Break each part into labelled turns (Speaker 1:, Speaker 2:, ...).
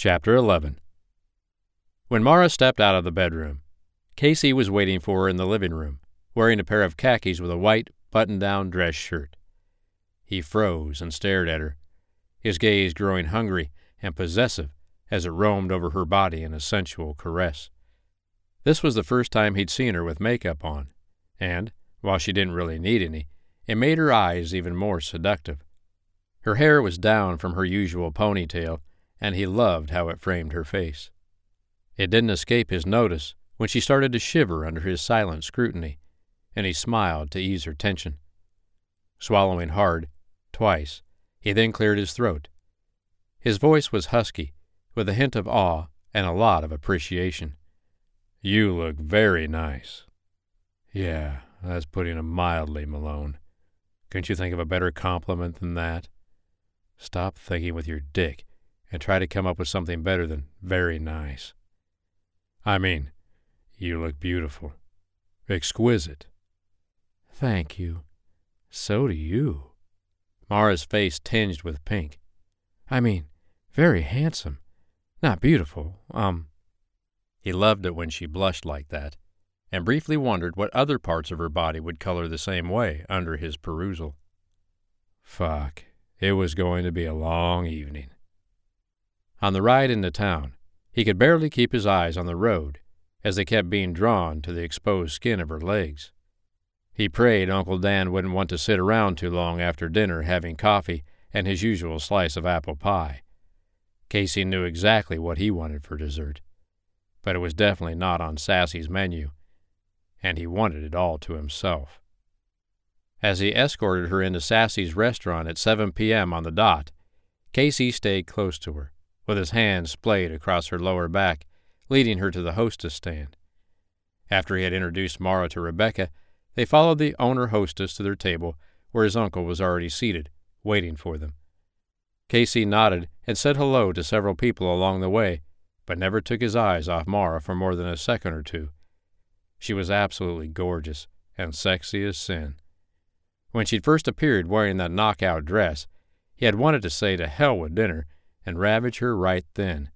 Speaker 1: Chapter 11 When Mara stepped out of the bedroom, Casey was waiting for her in the living room, wearing a pair of khakis with a white, button down dress shirt. He froze and stared at her, his gaze growing hungry and possessive as it roamed over her body in a sensual caress. This was the first time he'd seen her with makeup on, and, while she didn't really need any, it made her eyes even more seductive. Her hair was down from her usual ponytail, and he loved how it framed her face. It didn't escape his notice when she started to shiver under his silent scrutiny, and he smiled to ease her tension. Swallowing hard, twice, he then cleared his throat. His voice was husky, with a hint of awe and a lot of appreciation. You look very nice. Yeah, that's putting it mildly, Malone. Couldn't you think of a better compliment than that? Stop thinking with your dick and try to come up with something better than very nice. I mean, you look beautiful. Exquisite.
Speaker 2: Thank you. So do you.
Speaker 1: Mara's face tinged with pink.
Speaker 2: I mean, very handsome. Not beautiful, um.
Speaker 1: He loved it when she blushed like that, and briefly wondered what other parts of her body would color the same way under his perusal. Fuck, it was going to be a long evening. On the ride into town, he could barely keep his eyes on the road as they kept being drawn to the exposed skin of her legs. He prayed Uncle Dan wouldn't want to sit around too long after dinner having coffee and his usual slice of apple pie. Casey knew exactly what he wanted for dessert, but it was definitely not on Sassy's menu, and he wanted it all to himself. As he escorted her into Sassy's restaurant at 7 p.m. on the dot, Casey stayed close to her with his hand splayed across her lower back, leading her to the hostess stand. After he had introduced Mara to Rebecca, they followed the owner hostess to their table, where his uncle was already seated, waiting for them. Casey nodded and said hello to several people along the way, but never took his eyes off Mara for more than a second or two. She was absolutely gorgeous and sexy as sin. When she'd first appeared wearing that knockout dress, he had wanted to say to hell with dinner and ravage her right then,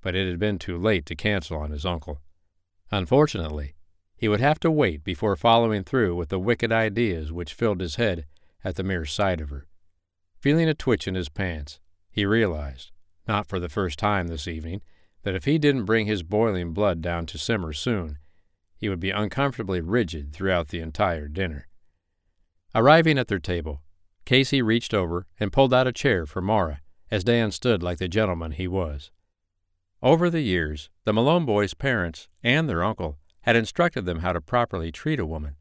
Speaker 1: but it had been too late to cancel on his uncle. Unfortunately, he would have to wait before following through with the wicked ideas which filled his head at the mere sight of her. Feeling a twitch in his pants, he realized, not for the first time this evening, that if he didn't bring his boiling blood down to simmer soon, he would be uncomfortably rigid throughout the entire dinner. Arriving at their table, Casey reached over and pulled out a chair for Mara as Dan stood like the gentleman he was. Over the years, the Malone boys' parents and their uncle had instructed them how to properly treat a woman.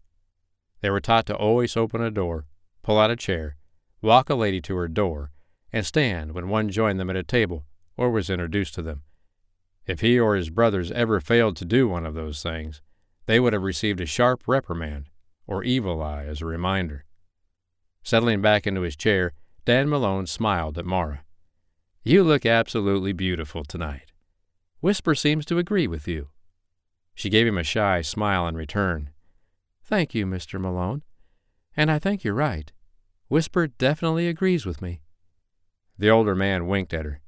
Speaker 1: They were taught to always open a door, pull out a chair, walk a lady to her door, and stand when one joined them at a table or was introduced to them. If he or his brothers ever failed to do one of those things, they would have received a sharp reprimand or evil eye as a reminder. Settling back into his chair, Dan Malone smiled at Mara. You look absolutely beautiful tonight. Whisper seems to agree with you. She gave him a shy smile in return.
Speaker 2: Thank you, Mr. Malone. And I think you're right. Whisper definitely agrees with me.
Speaker 1: The older man winked at her.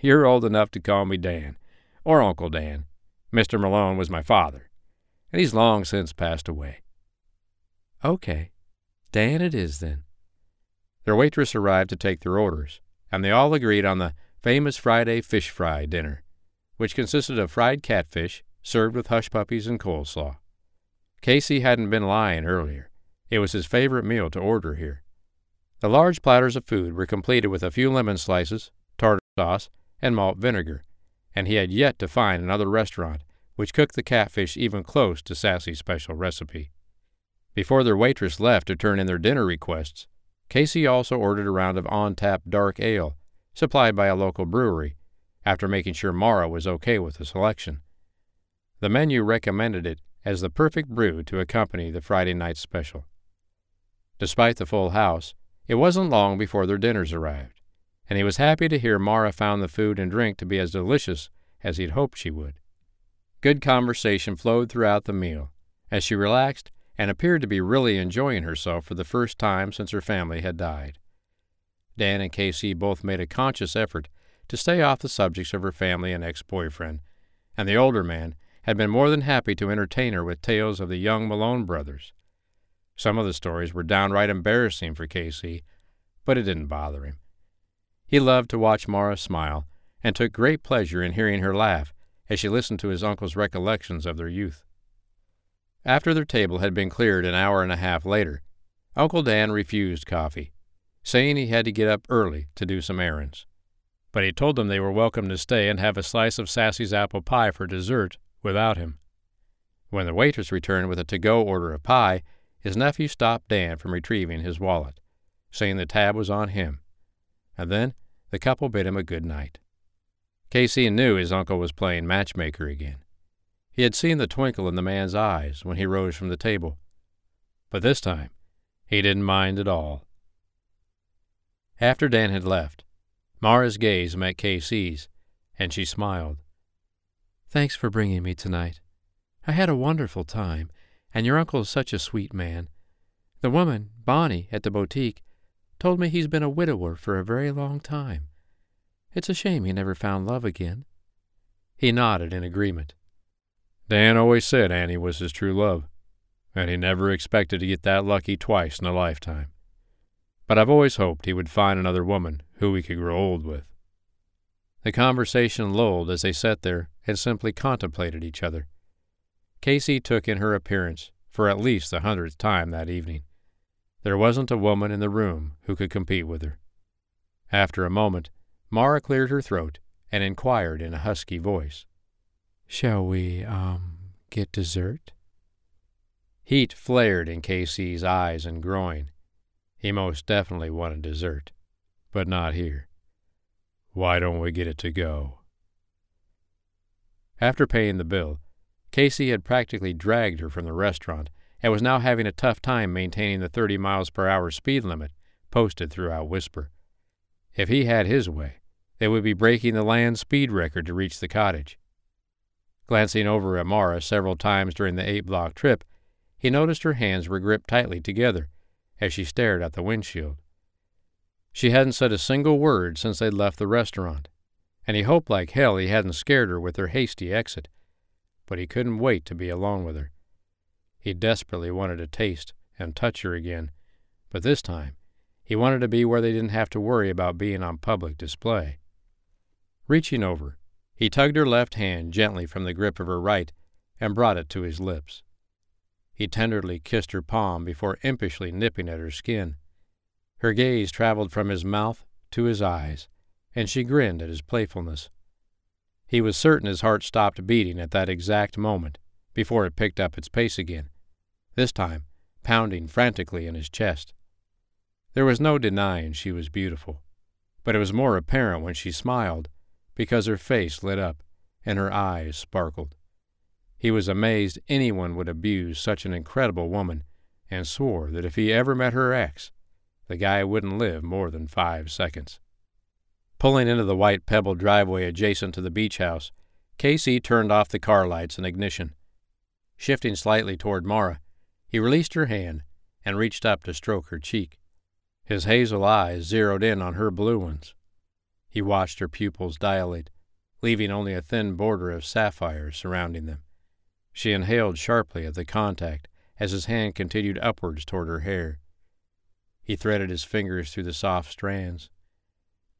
Speaker 1: You're old enough to call me Dan, or Uncle Dan. Mr. Malone was my father, and he's long since passed away.
Speaker 2: Okay. Dan it is, then.
Speaker 1: Their waitress arrived to take their orders and they all agreed on the famous Friday fish fry dinner, which consisted of fried catfish served with hush puppies and coleslaw. Casey hadn't been lying earlier. It was his favorite meal to order here. The large platters of food were completed with a few lemon slices, tartar sauce, and malt vinegar, and he had yet to find another restaurant which cooked the catfish even close to Sassy's special recipe. Before their waitress left to turn in their dinner requests, Casey also ordered a round of on tap dark ale, supplied by a local brewery, after making sure Mara was okay with the selection. The menu recommended it as the perfect brew to accompany the Friday night special. Despite the full house, it wasn't long before their dinners arrived, and he was happy to hear Mara found the food and drink to be as delicious as he'd hoped she would. Good conversation flowed throughout the meal as she relaxed and appeared to be really enjoying herself for the first time since her family had died. Dan and Casey both made a conscious effort to stay off the subjects of her family and ex boyfriend, and the older man had been more than happy to entertain her with tales of the young Malone brothers. Some of the stories were downright embarrassing for Casey, but it didn't bother him. He loved to watch Mara smile and took great pleasure in hearing her laugh as she listened to his uncle's recollections of their youth. After their table had been cleared an hour and a half later, Uncle Dan refused coffee, saying he had to get up early to do some errands. But he told them they were welcome to stay and have a slice of Sassy's apple pie for dessert without him. When the waitress returned with a to go order of pie, his nephew stopped Dan from retrieving his wallet, saying the tab was on him. And then the couple bid him a good night. Casey knew his uncle was playing matchmaker again. He had seen the twinkle in the man's eyes when he rose from the table. But this time, he didn't mind at all. After Dan had left, Mara's gaze met Casey's, and she smiled.
Speaker 2: Thanks for bringing me tonight. I had a wonderful time, and your uncle is such a sweet man. The woman, Bonnie, at the boutique, told me he's been a widower for a very long time. It's a shame he never found love again.
Speaker 1: He nodded in agreement. Dan always said Annie was his true love, and he never expected to get that lucky twice in a lifetime. But I've always hoped he would find another woman who he could grow old with. The conversation lulled as they sat there and simply contemplated each other. Casey took in her appearance for at least the hundredth time that evening. There wasn't a woman in the room who could compete with her. After a moment, Mara cleared her throat and inquired in a husky voice,
Speaker 2: Shall we, um, get dessert?
Speaker 1: Heat flared in Casey's eyes and groin. He most definitely wanted dessert, but not here. Why don't we get it to go? After paying the bill, Casey had practically dragged her from the restaurant and was now having a tough time maintaining the 30 miles per hour speed limit posted throughout Whisper. If he had his way, they would be breaking the land speed record to reach the cottage. Glancing over at Mara several times during the eight block trip, he noticed her hands were gripped tightly together as she stared at the windshield. She hadn't said a single word since they'd left the restaurant, and he hoped like hell he hadn't scared her with her hasty exit, but he couldn't wait to be alone with her. He desperately wanted to taste and touch her again, but this time he wanted to be where they didn't have to worry about being on public display. Reaching over, he tugged her left hand gently from the grip of her right and brought it to his lips. He tenderly kissed her palm before impishly nipping at her skin. Her gaze traveled from his mouth to his eyes, and she grinned at his playfulness. He was certain his heart stopped beating at that exact moment before it picked up its pace again, this time pounding frantically in his chest. There was no denying she was beautiful, but it was more apparent when she smiled, because her face lit up and her eyes sparkled. He was amazed anyone would abuse such an incredible woman, and swore that if he ever met her ex, the guy wouldn't live more than five seconds. Pulling into the white pebbled driveway adjacent to the beach house, Casey turned off the car lights and ignition. Shifting slightly toward Mara, he released her hand and reached up to stroke her cheek. His hazel eyes zeroed in on her blue ones. He watched her pupils dilate, leaving only a thin border of sapphire surrounding them. She inhaled sharply at the contact as his hand continued upwards toward her hair. He threaded his fingers through the soft strands.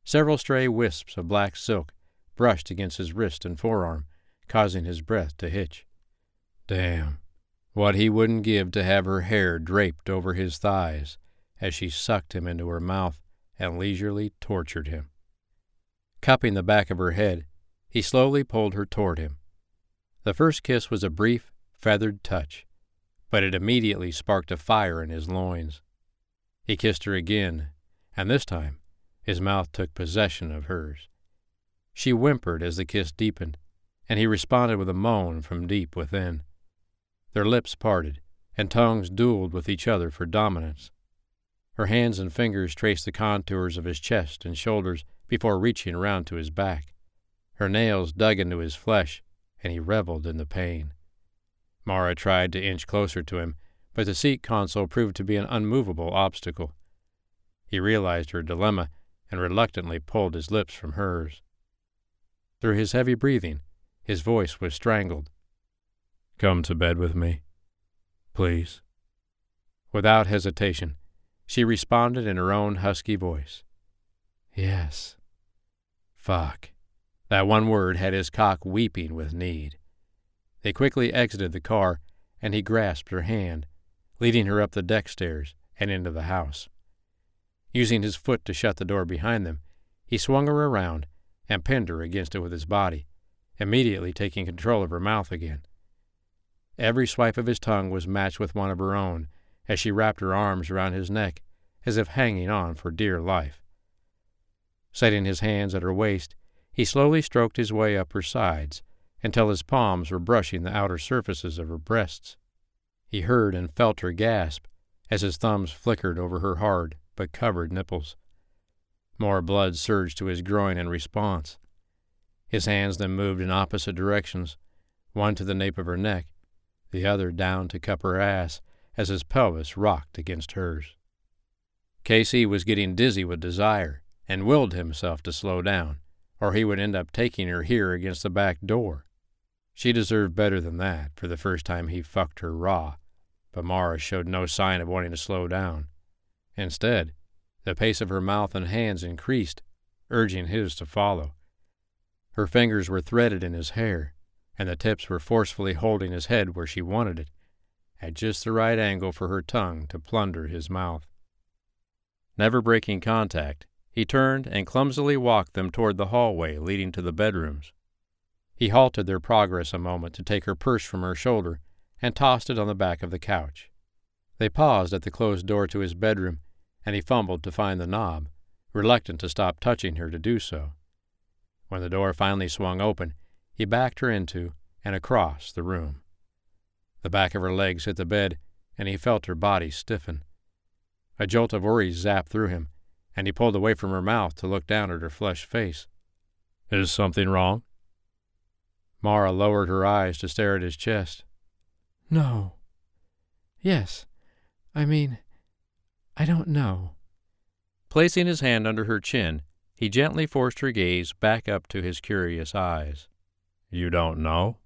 Speaker 1: Several stray wisps of black silk brushed against his wrist and forearm, causing his breath to hitch. Damn, what he wouldn't give to have her hair draped over his thighs as she sucked him into her mouth and leisurely tortured him. Cupping the back of her head, he slowly pulled her toward him. The first kiss was a brief, feathered touch, but it immediately sparked a fire in his loins. He kissed her again, and this time his mouth took possession of hers. She whimpered as the kiss deepened, and he responded with a moan from deep within. Their lips parted, and tongues dueled with each other for dominance. Her hands and fingers traced the contours of his chest and shoulders before reaching around to his back. Her nails dug into his flesh, and he reveled in the pain. Mara tried to inch closer to him, but the seat console proved to be an unmovable obstacle. He realized her dilemma and reluctantly pulled his lips from hers. Through his heavy breathing, his voice was strangled. Come to bed with me, please. Without hesitation, she responded in her own husky voice. Yes. Fuck. That one word had his cock weeping with need. They quickly exited the car, and he grasped her hand, leading her up the deck stairs and into the house. Using his foot to shut the door behind them, he swung her around and pinned her against it with his body, immediately taking control of her mouth again. Every swipe of his tongue was matched with one of her own as she wrapped her arms around his neck as if hanging on for dear life. Setting his hands at her waist, he slowly stroked his way up her sides until his palms were brushing the outer surfaces of her breasts. He heard and felt her gasp as his thumbs flickered over her hard but covered nipples. More blood surged to his groin in response. His hands then moved in opposite directions, one to the nape of her neck, the other down to cup her ass as his pelvis rocked against hers. Casey was getting dizzy with desire and willed himself to slow down, or he would end up taking her here against the back door. She deserved better than that for the first time he fucked her raw, but Mara showed no sign of wanting to slow down. Instead, the pace of her mouth and hands increased, urging his to follow. Her fingers were threaded in his hair, and the tips were forcefully holding his head where she wanted it, at just the right angle for her tongue to plunder his mouth. Never breaking contact, he turned and clumsily walked them toward the hallway leading to the bedrooms. He halted their progress a moment to take her purse from her shoulder and tossed it on the back of the couch. They paused at the closed door to his bedroom, and he fumbled to find the knob, reluctant to stop touching her to do so. When the door finally swung open, he backed her into and across the room. The back of her legs hit the bed, and he felt her body stiffen. A jolt of worry zapped through him, and he pulled away from her mouth to look down at her flushed face. Is something wrong? Mara lowered her eyes to stare at his chest.
Speaker 2: No. Yes. I mean, I don't know.
Speaker 1: Placing his hand under her chin, he gently forced her gaze back up to his curious eyes. You don't know?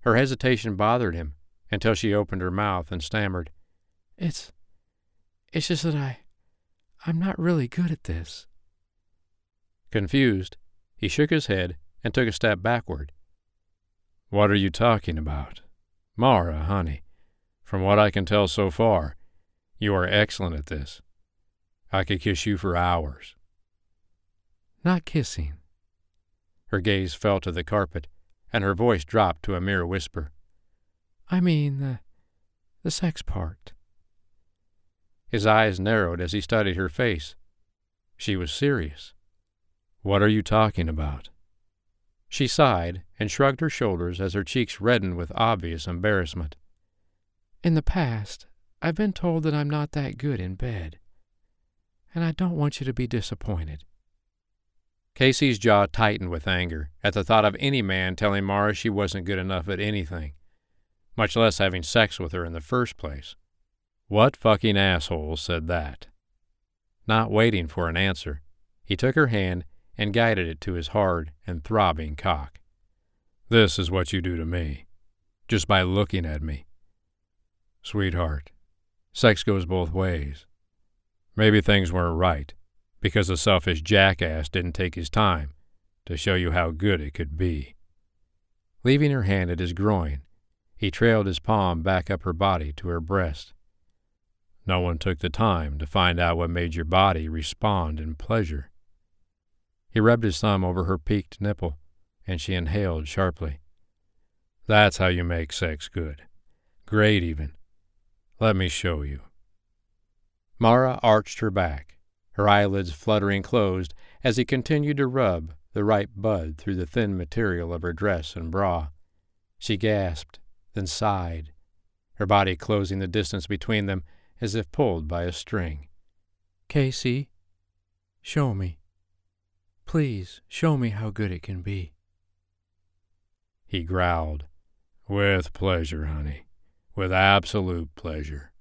Speaker 1: Her hesitation bothered him until she opened her mouth and stammered,
Speaker 2: It's. it's just that I. I'm not really good at this.
Speaker 1: Confused, he shook his head and took a step backward. What are you talking about? Mara, honey, from what I can tell so far, you are excellent at this. I could kiss you for hours.
Speaker 2: Not kissing.
Speaker 1: Her gaze fell to the carpet, and her voice dropped to a mere whisper.
Speaker 2: I mean, the, the sex part.
Speaker 1: His eyes narrowed as he studied her face. She was serious. What are you talking about? She sighed and shrugged her shoulders as her cheeks reddened with obvious embarrassment.
Speaker 2: In the past, I've been told that I'm not that good in bed, and I don't want you to be disappointed.
Speaker 1: Casey's jaw tightened with anger at the thought of any man telling Mara she wasn't good enough at anything, much less having sex with her in the first place. What fucking asshole said that? Not waiting for an answer, he took her hand and guided it to his hard and throbbing cock. This is what you do to me, just by looking at me. Sweetheart, sex goes both ways. Maybe things weren't right, because a selfish jackass didn't take his time to show you how good it could be. Leaving her hand at his groin, he trailed his palm back up her body to her breast. No one took the time to find out what made your body respond in pleasure. He rubbed his thumb over her peaked nipple, and she inhaled sharply. That's how you make sex good. Great, even. Let me show you. Mara arched her back, her eyelids fluttering closed as he continued to rub the ripe bud through the thin material of her dress and bra. She gasped, then sighed, her body closing the distance between them as if pulled by a string.
Speaker 2: Casey, show me. Please, show me how good it can be.
Speaker 1: He growled, With pleasure, honey. With absolute pleasure.